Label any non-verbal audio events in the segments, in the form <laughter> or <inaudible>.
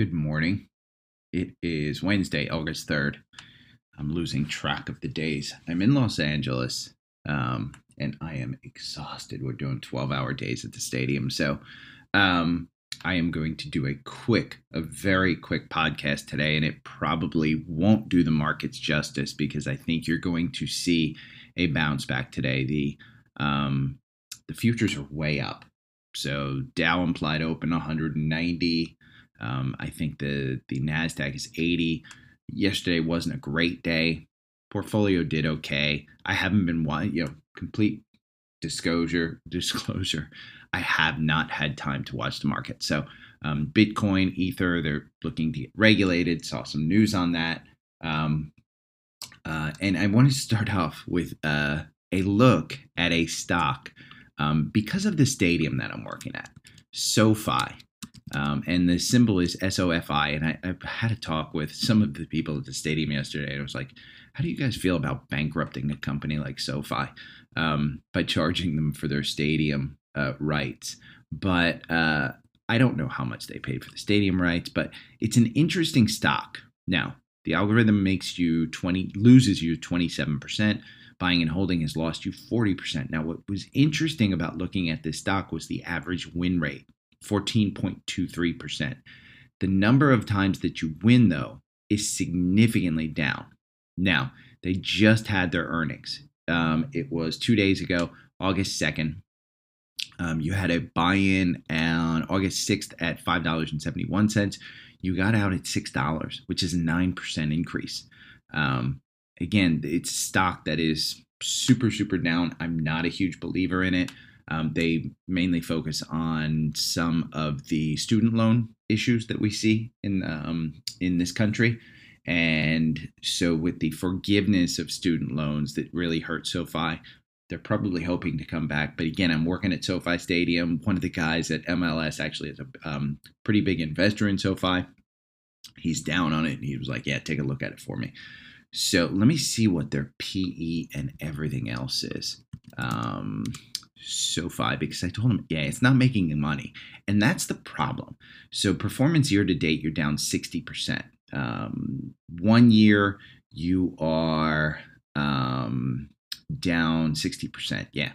Good morning. It is Wednesday, August 3rd. I'm losing track of the days. I'm in Los Angeles um, and I am exhausted. We're doing 12 hour days at the stadium. So um, I am going to do a quick, a very quick podcast today, and it probably won't do the markets justice because I think you're going to see a bounce back today. The um, the futures are way up. So Dow implied open 190. Um, I think the the Nasdaq is 80. Yesterday wasn't a great day. Portfolio did okay. I haven't been you know complete disclosure <laughs> disclosure. I have not had time to watch the market. So um, Bitcoin, Ether, they're looking to get regulated. Saw some news on that. Um, uh, and I want to start <laughs> off with uh, a look at a stock um, because of the stadium that I'm working at, SoFi. Um, and the symbol is SOFI. And I, I, had a talk with some of the people at the stadium yesterday. And I was like, how do you guys feel about bankrupting a company like SoFi um, by charging them for their stadium uh, rights? But uh, I don't know how much they paid for the stadium rights, but it's an interesting stock. Now, the algorithm makes you 20, loses you 27%. Buying and holding has lost you 40%. Now, what was interesting about looking at this stock was the average win rate 14.23%. The number of times that you win, though, is significantly down. Now, they just had their earnings. Um, it was two days ago, August 2nd. Um, you had a buy in on August 6th at $5.71. You got out at $6, which is a 9% increase. Um, again, it's stock that is super, super down. I'm not a huge believer in it. Um, they mainly focus on some of the student loan issues that we see in um, in this country, and so with the forgiveness of student loans that really hurt SoFi, they're probably hoping to come back. But again, I'm working at SoFi Stadium. One of the guys at MLS actually is a um, pretty big investor in SoFi. He's down on it, and he was like, "Yeah, take a look at it for me." So let me see what their PE and everything else is. Um, SoFi because I told him, yeah, it's not making money. And that's the problem. So, performance year to date, you're down 60%. Um, one year, you are um, down 60%. Yeah.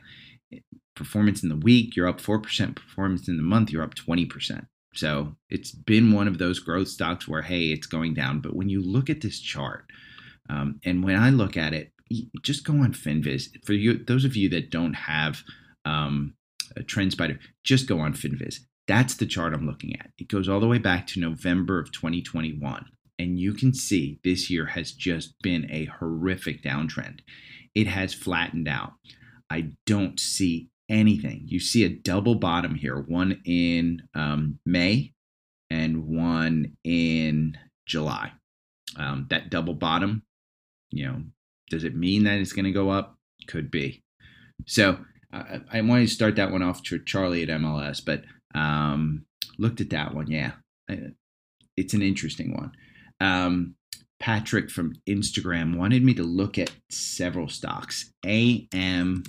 Performance in the week, you're up 4%. Performance in the month, you're up 20%. So, it's been one of those growth stocks where, hey, it's going down. But when you look at this chart, um, and when I look at it, just go on Finviz. For you, those of you that don't have um, TrendSpider, just go on Finviz. That's the chart I'm looking at. It goes all the way back to November of 2021. And you can see this year has just been a horrific downtrend. It has flattened out. I don't see anything. You see a double bottom here, one in um, May and one in July. Um, that double bottom, you know, does it mean that it's going to go up? Could be. So I, I wanted to start that one off to Charlie at MLS, but um, looked at that one. Yeah, it's an interesting one. Um, Patrick from Instagram wanted me to look at several stocks. AMTD.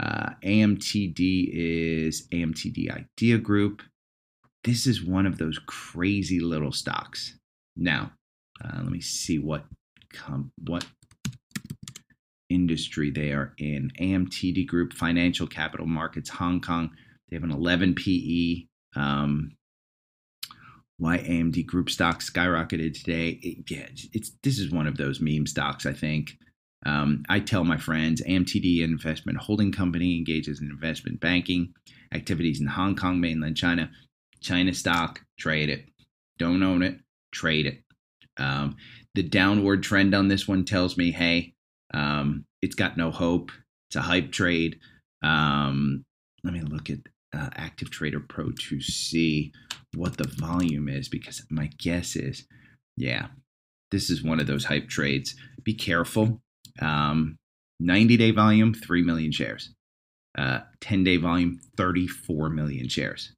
Uh, AMTD is AMTD Idea Group. This is one of those crazy little stocks. Now, uh, let me see what com- what industry they are in. AMTD Group, Financial Capital Markets, Hong Kong. They have an 11 PE. Um, why AMD Group stock skyrocketed today? It, yeah, it's this is one of those meme stocks. I think. Um, I tell my friends AMTD Investment Holding Company engages in investment banking activities in Hong Kong, mainland China. China stock, trade it. Don't own it, trade it. Um, the downward trend on this one tells me, hey, um, it's got no hope. It's a hype trade. Um, let me look at uh, Active Trader Pro to see what the volume is because my guess is, yeah, this is one of those hype trades. Be careful. Um, 90 day volume, 3 million shares. Uh, 10 day volume, 34 million shares.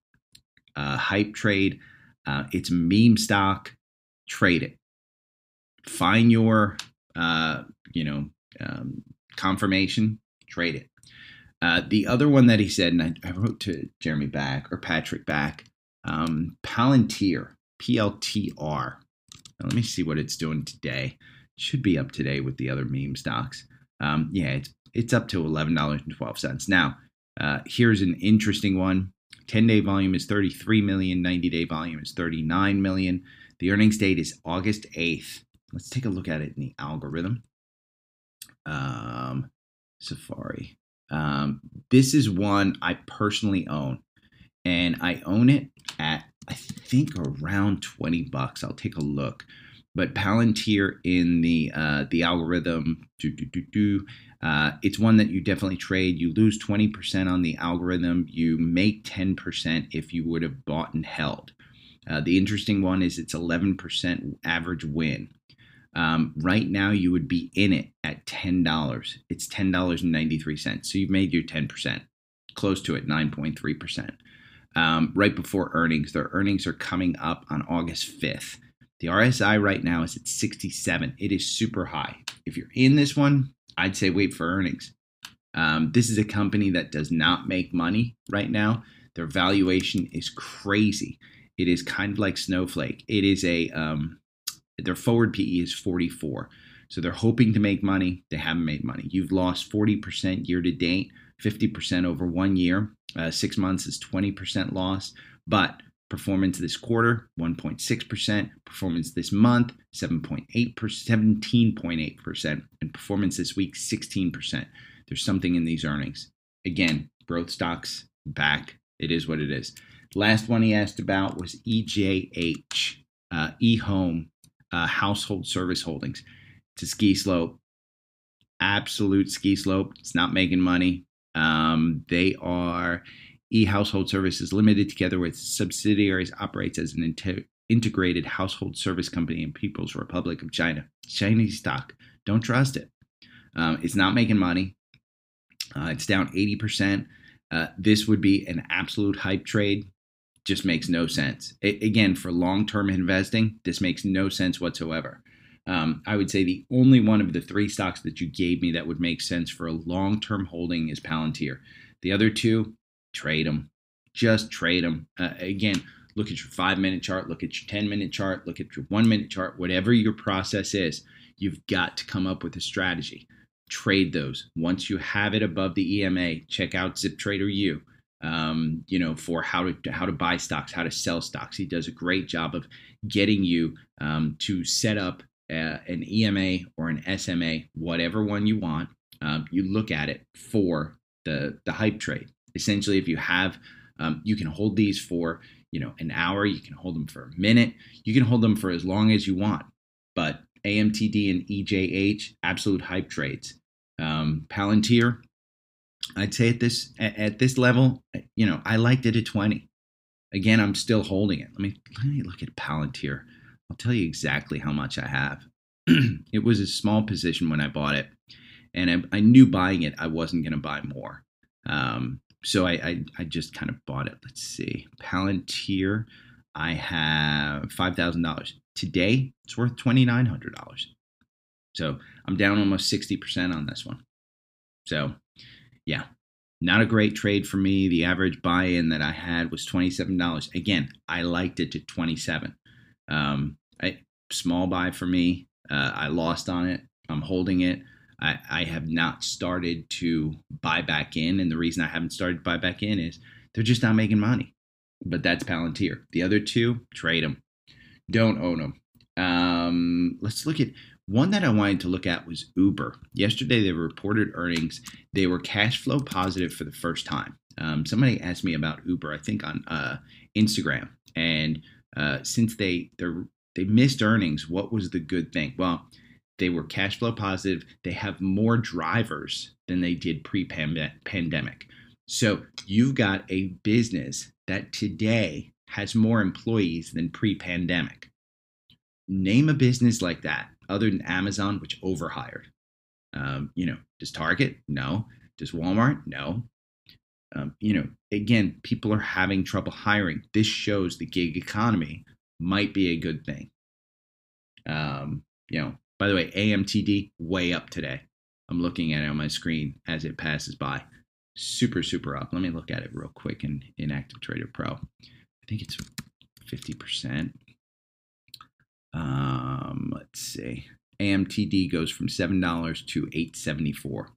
Uh, hype trade, uh, it's meme stock, trade it. Find your, uh, you know, um, confirmation, trade it. Uh, the other one that he said, and I, I, wrote to Jeremy back or Patrick back, Um, Palantir, PLTR. Let me see what it's doing today. Should be up today with the other meme stocks. Um, yeah, it's it's up to eleven dollars and twelve cents. Now, uh, here's an interesting one. 10 day volume is 33 million, 90 day volume is 39 million. The earnings date is August 8th. Let's take a look at it in the algorithm. Um, Safari. Um, this is one I personally own, and I own it at I think around 20 bucks. I'll take a look. But Palantir in the uh, the algorithm, do, do, do, do, uh, it's one that you definitely trade. You lose 20% on the algorithm. You make 10% if you would have bought and held. Uh, the interesting one is it's 11% average win. Um, right now, you would be in it at $10. It's $10.93. So you've made your 10%, close to it, 9.3%. Um, right before earnings, their earnings are coming up on August 5th. The RSI right now is at 67. It is super high. If you're in this one, I'd say wait for earnings. Um, this is a company that does not make money right now. Their valuation is crazy. It is kind of like Snowflake. It is a um, their forward PE is 44. So they're hoping to make money. They haven't made money. You've lost 40% year to date, 50% over one year. Uh, six months is 20% loss. But performance this quarter, 1.6%. Performance this month, 7.8%, 17.8%. And performance this week, 16%. There's something in these earnings. Again, growth stocks back. It is what it is. Last one he asked about was EJH, uh, eHome uh, Household Service Holdings. A ski slope, absolute ski slope. It's not making money. Um, they are e Household Services Limited, together with subsidiaries, operates as an inter- integrated household service company in People's Republic of China. Chinese stock. Don't trust it. Um, it's not making money. Uh, it's down 80%. Uh, this would be an absolute hype trade. Just makes no sense. A- again, for long term investing, this makes no sense whatsoever. Um, I would say the only one of the three stocks that you gave me that would make sense for a long term holding is Palantir. The other two, trade them. Just trade them. Uh, again, look at your five minute chart, look at your 10 minute chart, look at your one minute chart, whatever your process is, you've got to come up with a strategy. Trade those. Once you have it above the EMA, check out ZipTrader U. Um, you know, for how to how to buy stocks, how to sell stocks. He does a great job of getting you um, to set up uh, an EMA or an SMA, whatever one you want. Um, you look at it for the the hype trade. Essentially, if you have, um, you can hold these for you know an hour. You can hold them for a minute. You can hold them for as long as you want. But AMTD and EJH, absolute hype trades. Um, Palantir, I'd say at this at, this level, you know, I liked it at 20. Again, I'm still holding it. Let me let me look at Palantir. I'll tell you exactly how much I have. <clears throat> it was a small position when I bought it, and I, I knew buying it I wasn't going to buy more. Um, so I, I, I just kind of bought it. Let's see, Palantir. I have five thousand dollars today. It's worth twenty nine hundred dollars. So I'm down almost sixty percent on this one. So yeah, not a great trade for me. The average buy-in that I had was twenty-seven dollars. Again, I liked it to twenty-seven. Um, I, small buy for me. Uh, I lost on it. I'm holding it. I, I have not started to buy back in, and the reason I haven't started to buy back in is they're just not making money. But that's Palantir. The other two, trade them. Don't own them. Um, let's look at one that I wanted to look at was Uber. Yesterday they reported earnings. They were cash flow positive for the first time. Um, somebody asked me about Uber, I think on uh, Instagram, and uh, since they they missed earnings, what was the good thing? Well, they were cash flow positive. They have more drivers than they did pre-pandemic. So you've got a business that today has more employees than pre-pandemic. Name a business like that other than Amazon, which overhired. Um, you know, does Target? No. Does Walmart? No. Um, you know, again, people are having trouble hiring. This shows the gig economy might be a good thing. Um, you know, by the way, AMTD way up today. I'm looking at it on my screen as it passes by. Super, super up. Let me look at it real quick in, in Active Trader Pro. I think it's 50%. Um, let's see. AMTD goes from $7 to 874.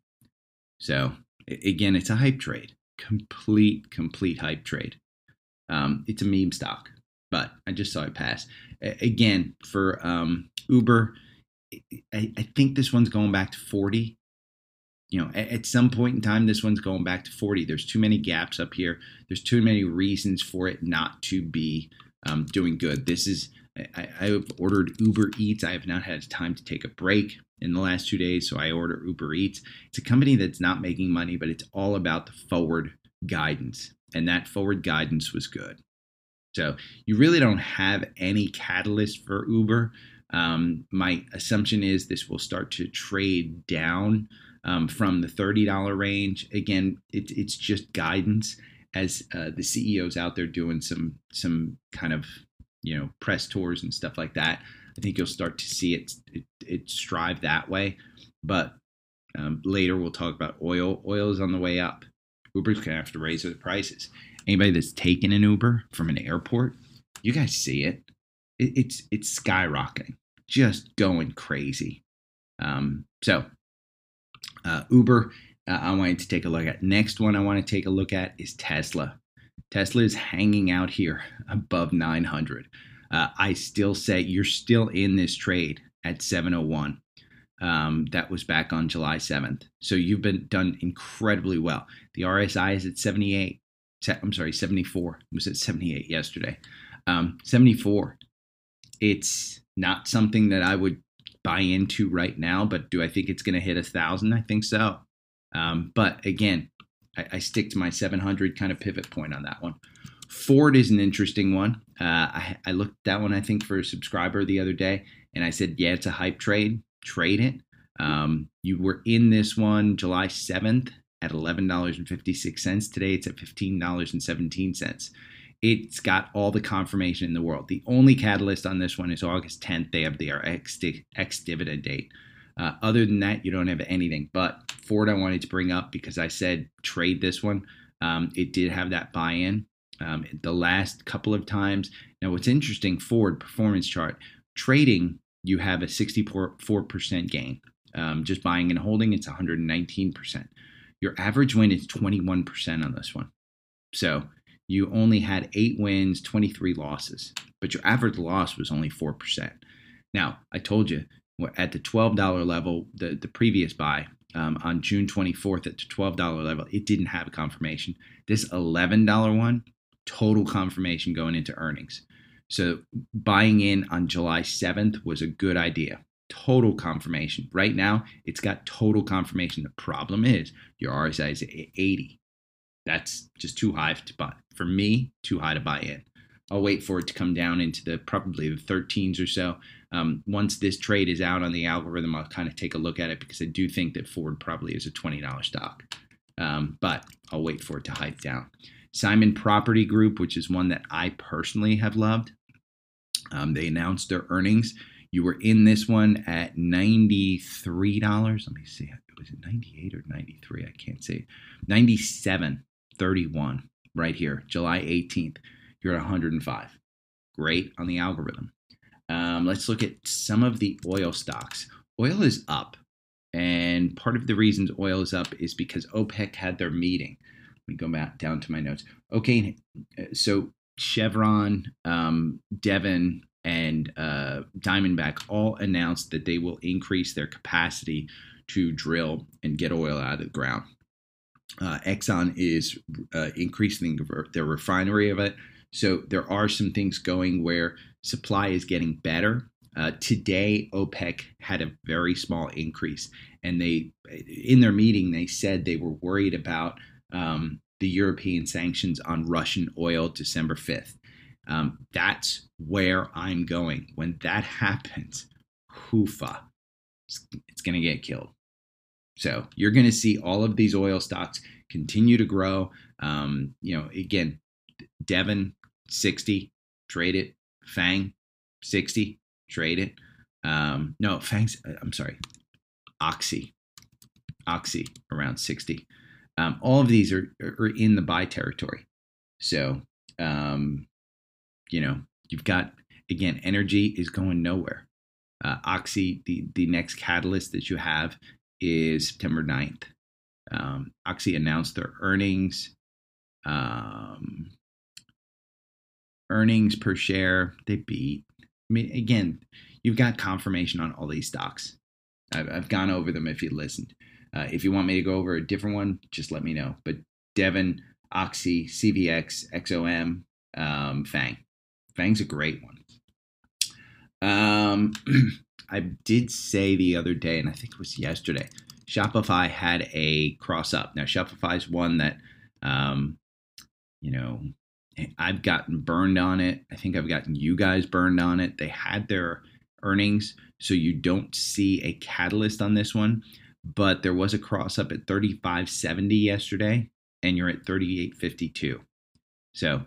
So again, it's a hype trade. Complete, complete hype trade. Um, it's a meme stock, but I just saw it pass. Again, for um, Uber, I, I, think this one's going back to 40. You know, at, at, some point in time, this one's going back to 40. There's too many gaps up here. There's too many reasons for it not to be um, doing good. This is, I, I've ordered Uber Eats. I have not had time to take a break in the last two days, so I order Uber Eats. It's a company that's not making money, but it's all about the forward guidance, and that forward guidance was good. So you really don't have any catalyst for Uber. Um, my assumption is this will start to trade down um, from the $30 range. Again, it, it's just guidance as uh, the CEOs out there doing some some kind of you know press tours and stuff like that. I think you'll start to see it it, it strive that way. But um, later we'll talk about oil. Oil is on the way up. Uber's gonna have to raise their prices. Anybody that's taken an Uber from an airport, you guys see it. it it's it's skyrocketing, just going crazy. Um, so uh, Uber, uh, I wanted to take a look at. Next one I want to take a look at is Tesla. Tesla is hanging out here above 900. Uh, I still say you're still in this trade at 701. Um, that was back on July 7th. So you've been done incredibly well. The RSI is at 78. I'm sorry, 74. It was at 78 yesterday. Um, 74. It's not something that I would buy into right now, but do I think it's going to hit a thousand? I think so. Um, but again, I, I, stick to my 700 kind of pivot point on that one. Ford is an interesting one. Uh, I, I looked that one, I think, for a subscriber the other day, and I said, yeah, it's a hype trade. Trade it. Um, you were in this one July 7th at $11.56. Today it's at $15.17. It's got all the confirmation in the world. The only catalyst on this one is August 10th. They have their ex, dividend date. Uh, other than that, you don't have anything. But Ford, I wanted to bring up because I said trade this one. Um, it did have that buy in um, the last couple of times. Now, what's interesting, Ford performance chart trading, you have a 64% gain. Um, just buying and holding, it's 119%. Your average win is 21% on this one. So you only had eight wins, 23 losses, but your average loss was only 4%. Now, I told you at the $12 level, the, the previous buy um, on June 24th at the $12 level, it didn't have a confirmation. This $11 one, total confirmation going into earnings. So buying in on July 7th was a good idea. Total confirmation. Right now, it's got total confirmation. The problem is your RSI is 80. That's just too high to buy. For me, too high to buy in. I'll wait for it to come down into the probably the 13s or so. Um, once this trade is out on the algorithm, I'll kind of take a look at it because I do think that Ford probably is a $20 stock. Um, but I'll wait for it to hype down. Simon Property Group, which is one that I personally have loved, um, they announced their earnings. You were in this one at $93. Let me see. Was it 98 or 93? I can't see. 97.31 right here, July 18th. You're at 105. Great on the algorithm. Um, let's look at some of the oil stocks. Oil is up. And part of the reasons oil is up is because OPEC had their meeting. Let me go back down to my notes. Okay, so Chevron, um, Devon, and uh, Diamondback all announced that they will increase their capacity to drill and get oil out of the ground. Uh, Exxon is uh, increasing their refinery of it. So there are some things going where supply is getting better. Uh, today, OPEC had a very small increase, and they, in their meeting, they said they were worried about um, the European sanctions on Russian oil December 5th. Um, that's where I'm going. When that <laughs> happens, hoofa, it's, it's going to get killed. So you're going to see all of these oil stocks continue to grow. Um, you know, again, Devon 60, trade it. Fang 60, trade it. Um, no, Fang's, uh, I'm sorry, Oxy, Oxy around 60. Um, all of these are, are in the buy territory. So, um, you know, you've got again, energy is going nowhere. Uh, Oxy, the the next catalyst that you have is September 9th. Um, Oxy announced their earnings. Um, earnings per share, they beat. I mean, again, you've got confirmation on all these stocks. I've, I've gone over them if you listened. Uh, if you want me to go over a different one, just let me know. But Devon, Oxy, CVX, XOM, um, Fang. Fang's a great one. Um, <clears throat> I did say the other day, and I think it was yesterday, Shopify had a cross up. Now, Shopify's one that, um, you know, I've gotten burned on it. I think I've gotten you guys burned on it. They had their earnings, so you don't see a catalyst on this one. But there was a cross up at 35.70 yesterday, and you're at 38.52. So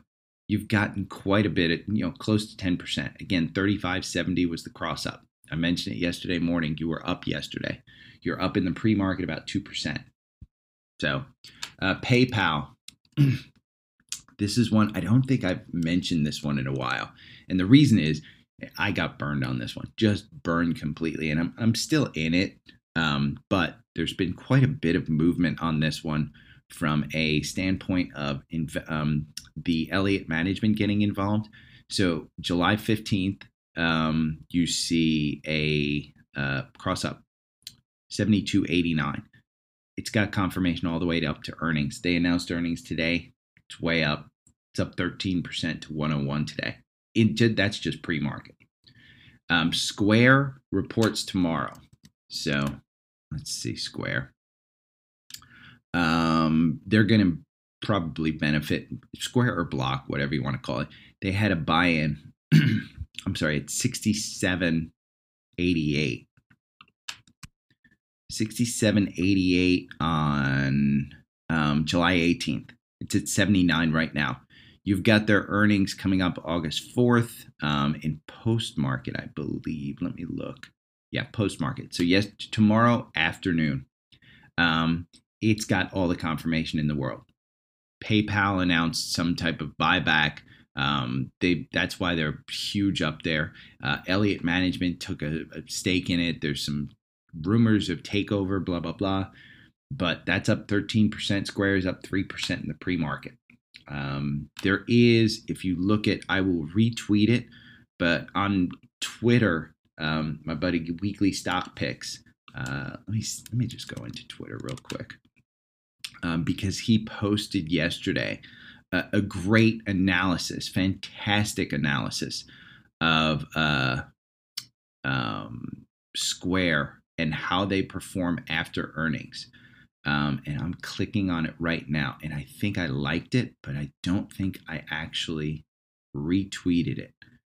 you've gotten quite a bit, you know, close to 10%. Again, 35.70 was the cross up. I mentioned it yesterday morning. You were up yesterday. You're up in the pre market about 2%. So, uh, PayPal. <clears throat> this is one, I don't think I've mentioned this one in a while. And the reason is I got burned on this one, just burned completely. And I'm, I'm still in it. Um, but there's been quite a bit of movement on this one from a standpoint of um, the Elliott management getting involved. So, July 15th, um, you see a uh, cross up 72.89. It's got confirmation all the way up to earnings. They announced earnings today. It's way up. It's up 13% to 101 today. It, that's just pre market. Um, Square reports tomorrow. So let's see, Square. Um, they're going to probably benefit Square or Block, whatever you want to call it. They had a buy in <clears throat> I'm sorry, it's 6788. 6788 on um, July 18th. It's at 79 right now. You've got their earnings coming up August 4th um, in post market, I believe. Let me look. Yeah, post market. So, yes, tomorrow afternoon. Um, it's got all the confirmation in the world. PayPal announced some type of buyback um, they that's why they're huge up there. Uh, Elliott Management took a, a stake in it. There's some rumors of takeover, blah blah blah, but that's up 13%. Square is up three percent in the pre-market. Um, there is, if you look at, I will retweet it, but on Twitter, um, my buddy Weekly Stock Picks. Uh, let me let me just go into Twitter real quick um, because he posted yesterday a, a great analysis, fantastic analysis of uh, um, Square and how they perform after earnings. Um, and I'm clicking on it right now, and I think I liked it, but I don't think I actually retweeted it.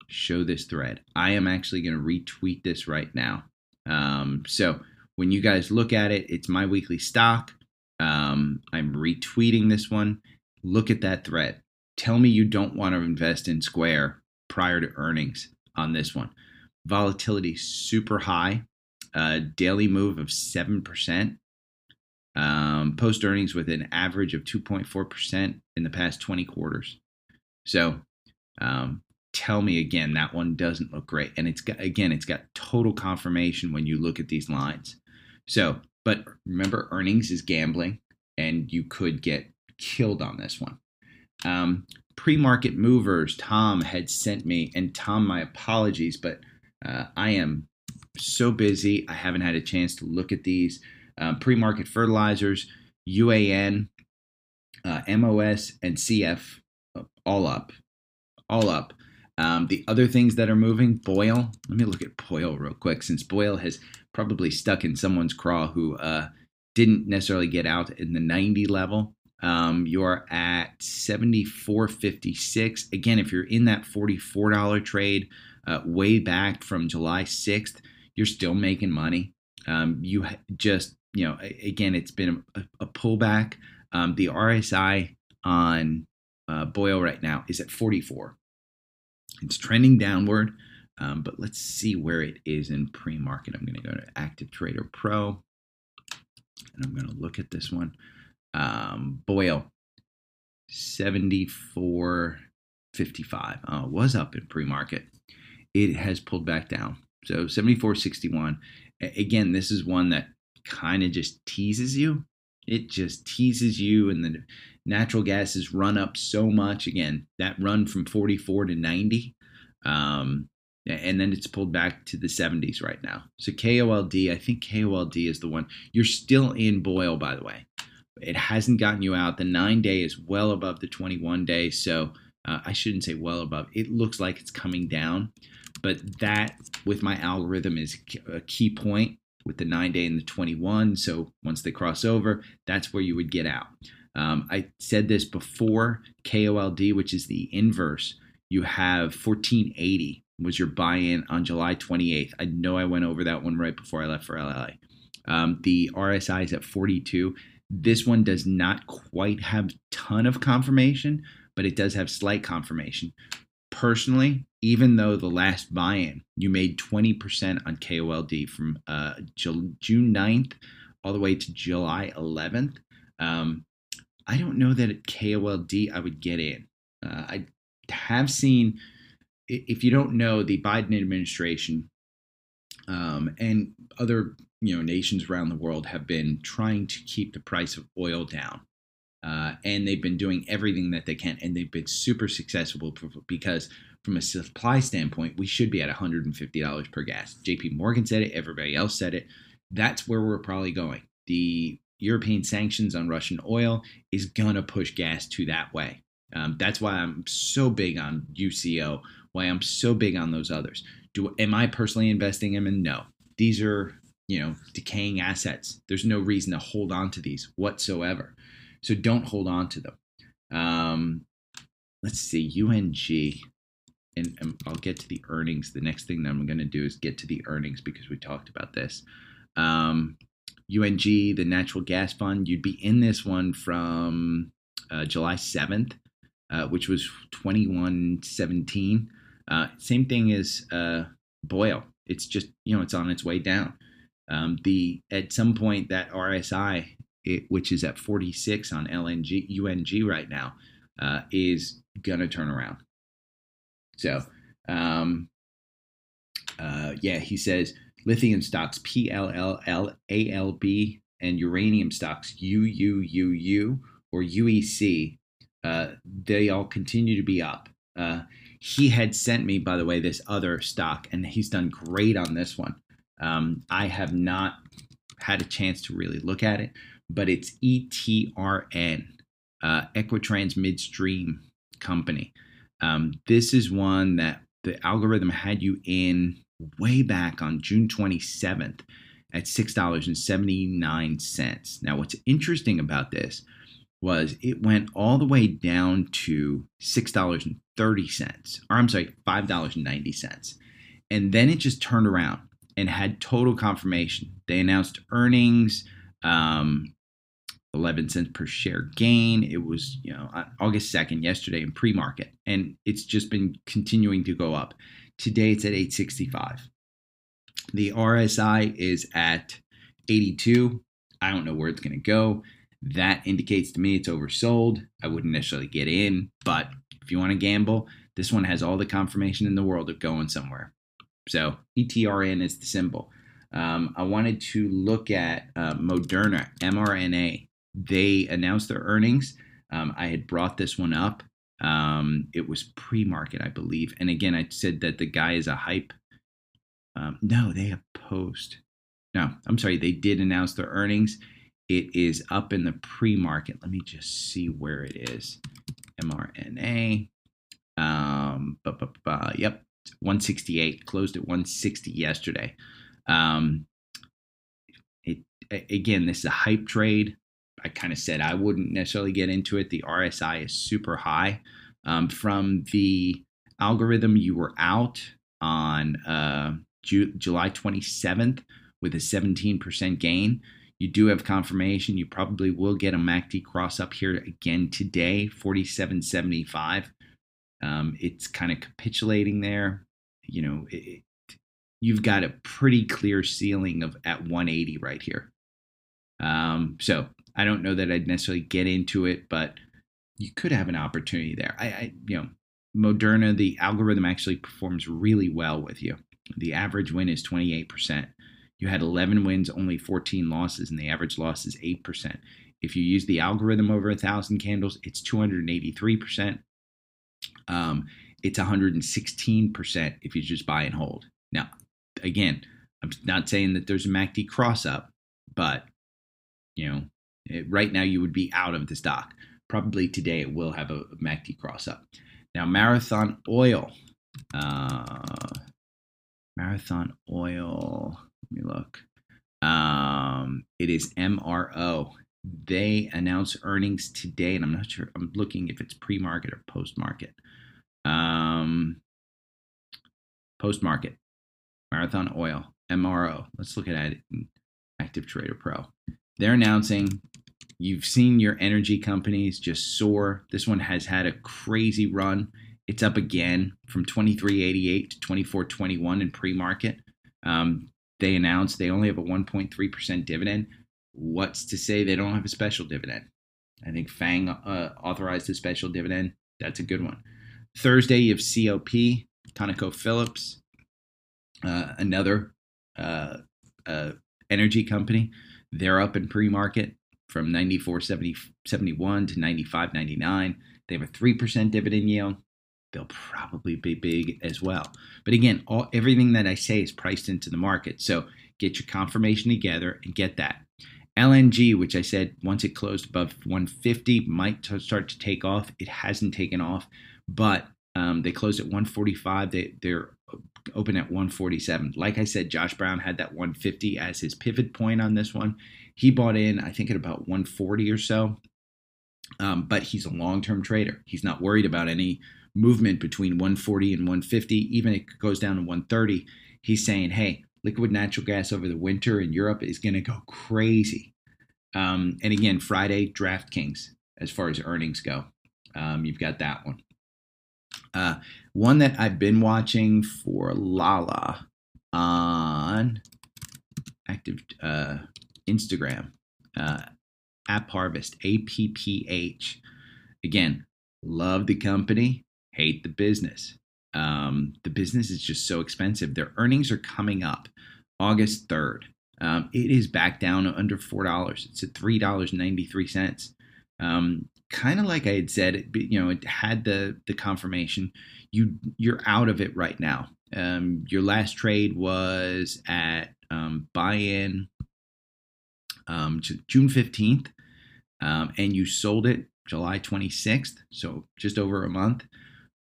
Show this thread. I am actually going to retweet this right now. Um, so when you guys look at it, it's my weekly stock. Um, I'm retweeting this one, look at that thread. Tell me you don't want to invest in Square prior to earnings on this one. Volatility super high, uh, daily move of 7%, um, post earnings with an average of 2.4% in the past 20 quarters. So um, tell me again, that one doesn't look great. And it's got, again, it's got total confirmation when you look at these lines. So, but remember, earnings is gambling, and you could get killed on this one. Um, Pre market movers, Tom had sent me, and Tom, my apologies, but uh, I am so busy. I haven't had a chance to look at these. Um, Pre market fertilizers, UAN, uh, MOS, and CF, all up. All up. Um, the other things that are moving, BOIL. Let me look at BOIL real quick, since BOIL has probably stuck in someone's craw who uh, didn't necessarily get out in the 90 level. Um, you're at 74.56. Again, if you're in that $44 trade uh, way back from July 6th, you're still making money. Um, you just, you know, again, it's been a, a pullback. Um, the RSI on uh, BOIL right now is at 44. It's trending downward, um, but let's see where it is in pre market. I'm going to go to Active Trader Pro and I'm going to look at this one. Um, BOIL, 74 55. Uh, was up in pre-market. It has pulled back down. So 74.61. Again, this is one that kind of just teases you. It just teases you, and the natural gas has run up so much. Again, that run from 44 to 90. Um, and then it's pulled back to the 70s right now. So KOLD, I think KOLD is the one. You're still in BOIL, by the way. It hasn't gotten you out. The nine day is well above the 21 day. So uh, I shouldn't say well above. It looks like it's coming down. But that, with my algorithm, is a key point with the nine day and the 21. So once they cross over, that's where you would get out. Um, I said this before KOLD, which is the inverse. You have 1480 was your buy-in on July 28th. I know I went over that one right before I left for LA. Um, the RSI is at 42. This one does not quite have ton of confirmation, but it does have slight confirmation. Personally, even though the last buy-in you made 20% on KOLD from uh, June 9th all the way to July 11th, um, I don't know that at KOLD I would get in. Uh, I have seen if you don't know, the Biden administration um, and other you know nations around the world have been trying to keep the price of oil down, uh, and they've been doing everything that they can, and they've been super successful because from a supply standpoint, we should be at $150 per gas. J.P. Morgan said it, everybody else said it. That's where we're probably going. The European sanctions on Russian oil is gonna push gas to that way. Um, that's why I'm so big on UCO why I'm so big on those others. Do am I personally investing in them? No. These are, you know, decaying assets. There's no reason to hold on to these whatsoever. So don't hold on to them. Um, let's see, UNG. And, and I'll get to the earnings. The next thing that I'm going to do is get to the earnings because we talked about this. Um, UNG, the natural gas fund, you'd be in this one from uh, July 7th, uh, which was 2117. Uh, same thing as uh, BOIL. It's just you know it's on its way down. Um, the at some point that RSI, it, which is at 46 on LNG UNG right now, uh, is gonna turn around. So, um, uh, yeah, he says lithium stocks PLLLALB and uranium stocks UUUU or UEC, uh, they all continue to be up. Uh, he had sent me, by the way, this other stock, and he's done great on this one. Um, I have not had a chance to really look at it, but it's ETRN, uh, Equitrans Midstream Company. Um, this is one that the algorithm had you in way back on June 27th at $6.79. Now, what's interesting about this was it went all the way down to $6.30, or I'm sorry, $5.90. And then it just turned around and had total confirmation. They announced earnings, um, 11 cents per share gain. It was, you know, August 2nd, yesterday in pre market, and it's just been continuing to go up. Today it's at 865. The RSI is at 82. I don't know where it's going to go that indicates to me it's oversold. I wouldn't necessarily get in, but if you want to gamble, this one has all the confirmation in the world of going somewhere. So ETRN is the symbol. Um, I wanted to look at uh, Moderna, mRNA. They announced their earnings. Um, I had brought this one up. Um, it was pre market, I believe. And again, I said that the guy is a hype. Um, no, they have post. No, I'm sorry. They did announce their earnings it is up in the pre-market. Let me just see where it is. mRNA. Um, bu- bu- bu- yep, 168. Closed at 160 yesterday. Um, it again, this is a hype trade. I kind of said I wouldn't necessarily get into it. The RSI is super high. Um, from the algorithm, you were out on uh, Ju- July 27th with a 17% gain. You do have confirmation. You probably will get a MACD cross up here again today, 47.75. Um, it's kind of capitulating there. You know, it, you've got a pretty clear ceiling of at 180 right here. Um, so I don't know that I'd necessarily get into it, but you could have an opportunity there. I, I you know, Moderna, the algorithm actually performs really well with you. The average win is 28%. You had 11 wins, only 14 losses, and the average loss is 8%. If you use the algorithm over a thousand candles, it's 283%. Um, it's 116% if you just buy and hold. Now, again, I'm not saying that there's a MACD cross up, but you know, right now you would be out of the stock. Probably today it will have a, MACD cross up. Now, Marathon Oil. Uh, Marathon Oil. Let me look. Um, it is MRO. They announced earnings today, and I'm not sure. I'm looking if it's pre-market or post-market. Um, post-market. Marathon Oil. MRO. Let's look at it. Active Trader Pro. They're announcing. You've seen your energy companies just soar. This one has had a crazy run. It's up again from 23.88 to 24.21 in pre-market. Um, they announced they only have a 1.3% dividend. What's to say they don't have a special dividend? I think Fang uh, authorized a special dividend. That's a good one. Thursday, you have COP, ConocoPhillips, uh, another uh, uh, energy company. They're up in pre-market from 94.71 to 95.99. They have a 3% dividend yield they'll probably be big as well. But again, all everything that I say is priced into the market. So get your confirmation together and get that. LNG, which I said once it closed above 150, might t- start to take off. It hasn't taken off, but um, they closed at 145. They, they're open at 147. Like I said, Josh Brown had that 150 as his pivot point on this one. He bought in, I think, at about 140 or so. Um, but he's a long term trader. He's not worried about any movement between 140 and 150, even if it goes down to 130, he's saying, hey, liquid natural gas over the winter in Europe is going to go crazy. Um, and again, Friday, DraftKings, as far as earnings go. Um, you've got that one. Uh, one that I've been watching for Lala on active uh, Instagram, uh, App Harvest, APPH. Again, love the company hate the business. Um, the business is just so expensive. Their earnings are coming up August 3rd. Um, it is back down under $4. It's at $3.93. Um, kind of like I had said, you know, it had the, the confirmation. You, you're out of it right now. Um, your last trade was at um, buy-in um, June 15th, and you sold it July 26th, so just over a month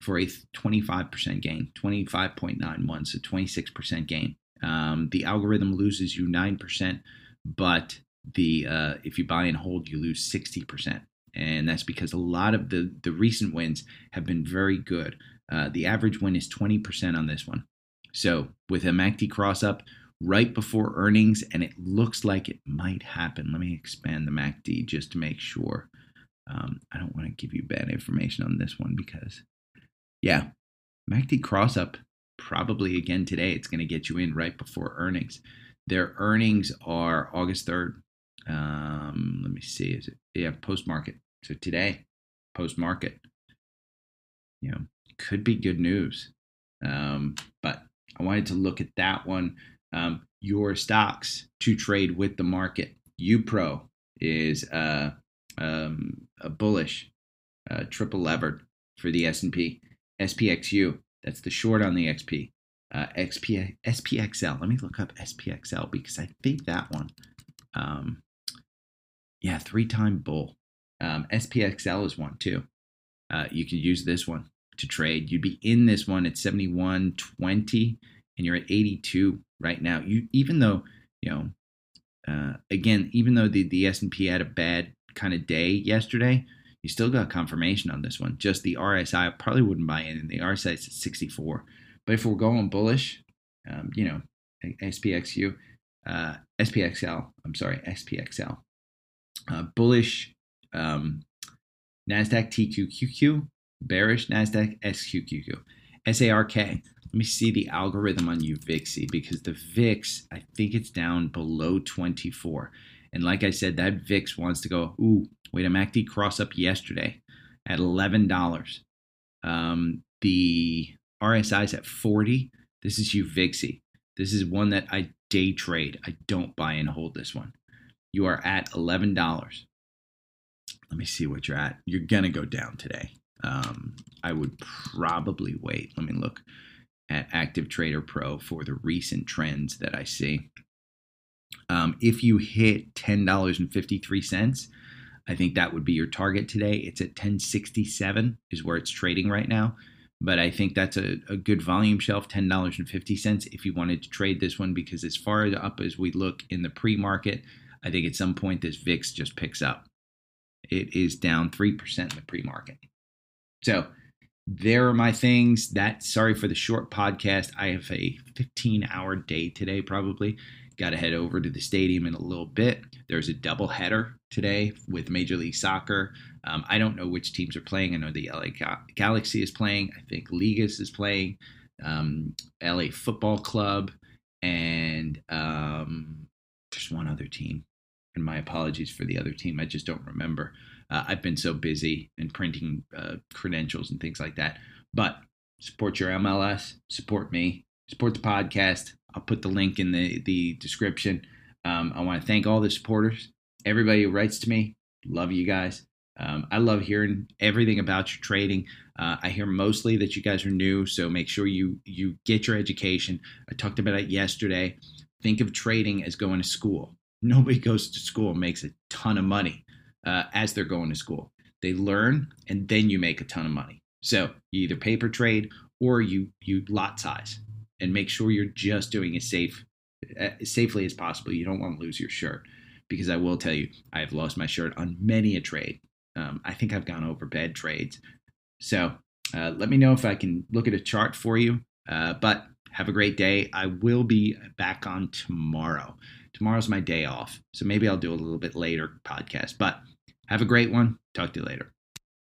for a 25% gain, 25.91, so 26% gain. Um, the algorithm loses you 9%, but the uh, if you buy and hold, you lose 60%. And that's because a lot of the, the recent wins have been very good. Uh, the average win is 20% on this one. So with a MACD cross up right before earnings, and it looks like it might happen. Let me expand the MACD just to make sure. Um, I don't want to give you bad information on this one because yeah, MACD cross up probably again today. It's going to get you in right before earnings. Their earnings are August 3rd. Um, let me see. Is it? Yeah, post market. So today, post market. You know, could be good news. Um, but I wanted to look at that one. Um, your stocks to trade with the market. UPRO is uh, um, a bullish, uh, triple levered for the S&P. SPXU. That's the short on the XP. Uh, XP SPXL. Let me look up SPXL because I think that one. Um, yeah, three time bull. Um, SPXL is one too. Uh, you can use this one to trade. You'd be in this one at 71.20 and you're at 82 right now. You even though you know, uh, again, even though the the S and P had a bad kind of day yesterday, you still got confirmation on this one. Just the RSI, I probably wouldn't buy in. The RSI is at 64. But if we're going bullish, um, you know, SPXU, uh, SPXL, I'm sorry, SPXL, uh, bullish um, NASDAQ TQQQ, bearish NASDAQ SQQQ, SARK. Let me see the algorithm on UVIXY because the VIX, I think it's down below 24. And like I said, that VIX wants to go, ooh, wait, a MACD cross up yesterday at $11. Um, The RSI is at 40. This is UVIXI. This is one that I day trade. I don't buy and hold this one. You are at $11. Let me see what you're at. You're to go down today. Um, I would probably wait. Let me look at Active Trader Pro for the recent trends that I see. Um, if you hit $10.53, I think that would be your target today. It's at 1067 is where it's trading right now. But I think that's a, a good volume shelf, $10.50 if you wanted to trade this one, because as far up as we look in the pre market, I think at some point this VIX just picks up. It is down 3% in the pre market. So there are my things. That sorry for the short podcast. I have a 15 hour day today, probably. Got to head over to the stadium in a little bit. There's a double header today with Major League Soccer. Um, I don't know which teams are playing. I know the LA Galaxy is playing. I think Ligas is playing. Um, LA Football Club, and um, there's one other team. And my apologies for the other team. I just don't remember. Uh, I've been so busy and printing uh, credentials and things like that. But support your MLS, support me, support the podcast. I'll put the link in the, the description. Um, I want to thank all the supporters, everybody who writes to me. Love you guys. Um, I love hearing everything about your trading. Uh, I hear mostly that you guys are new, so make sure you you get your education. I talked about it yesterday. Think of trading as going to school. Nobody goes to school and makes a ton of money uh, as they're going to school. They learn, and then you make a ton of money. So you either paper trade or you you lot size, and make sure you're just doing as safe uh, as safely as possible. You don't want to lose your shirt because I will tell you, I have lost my shirt on many a trade. Um, I think I've gone over bad trades. So uh, let me know if I can look at a chart for you. Uh, but have a great day. I will be back on tomorrow. Tomorrow's my day off. So maybe I'll do a little bit later podcast. But have a great one. Talk to you later.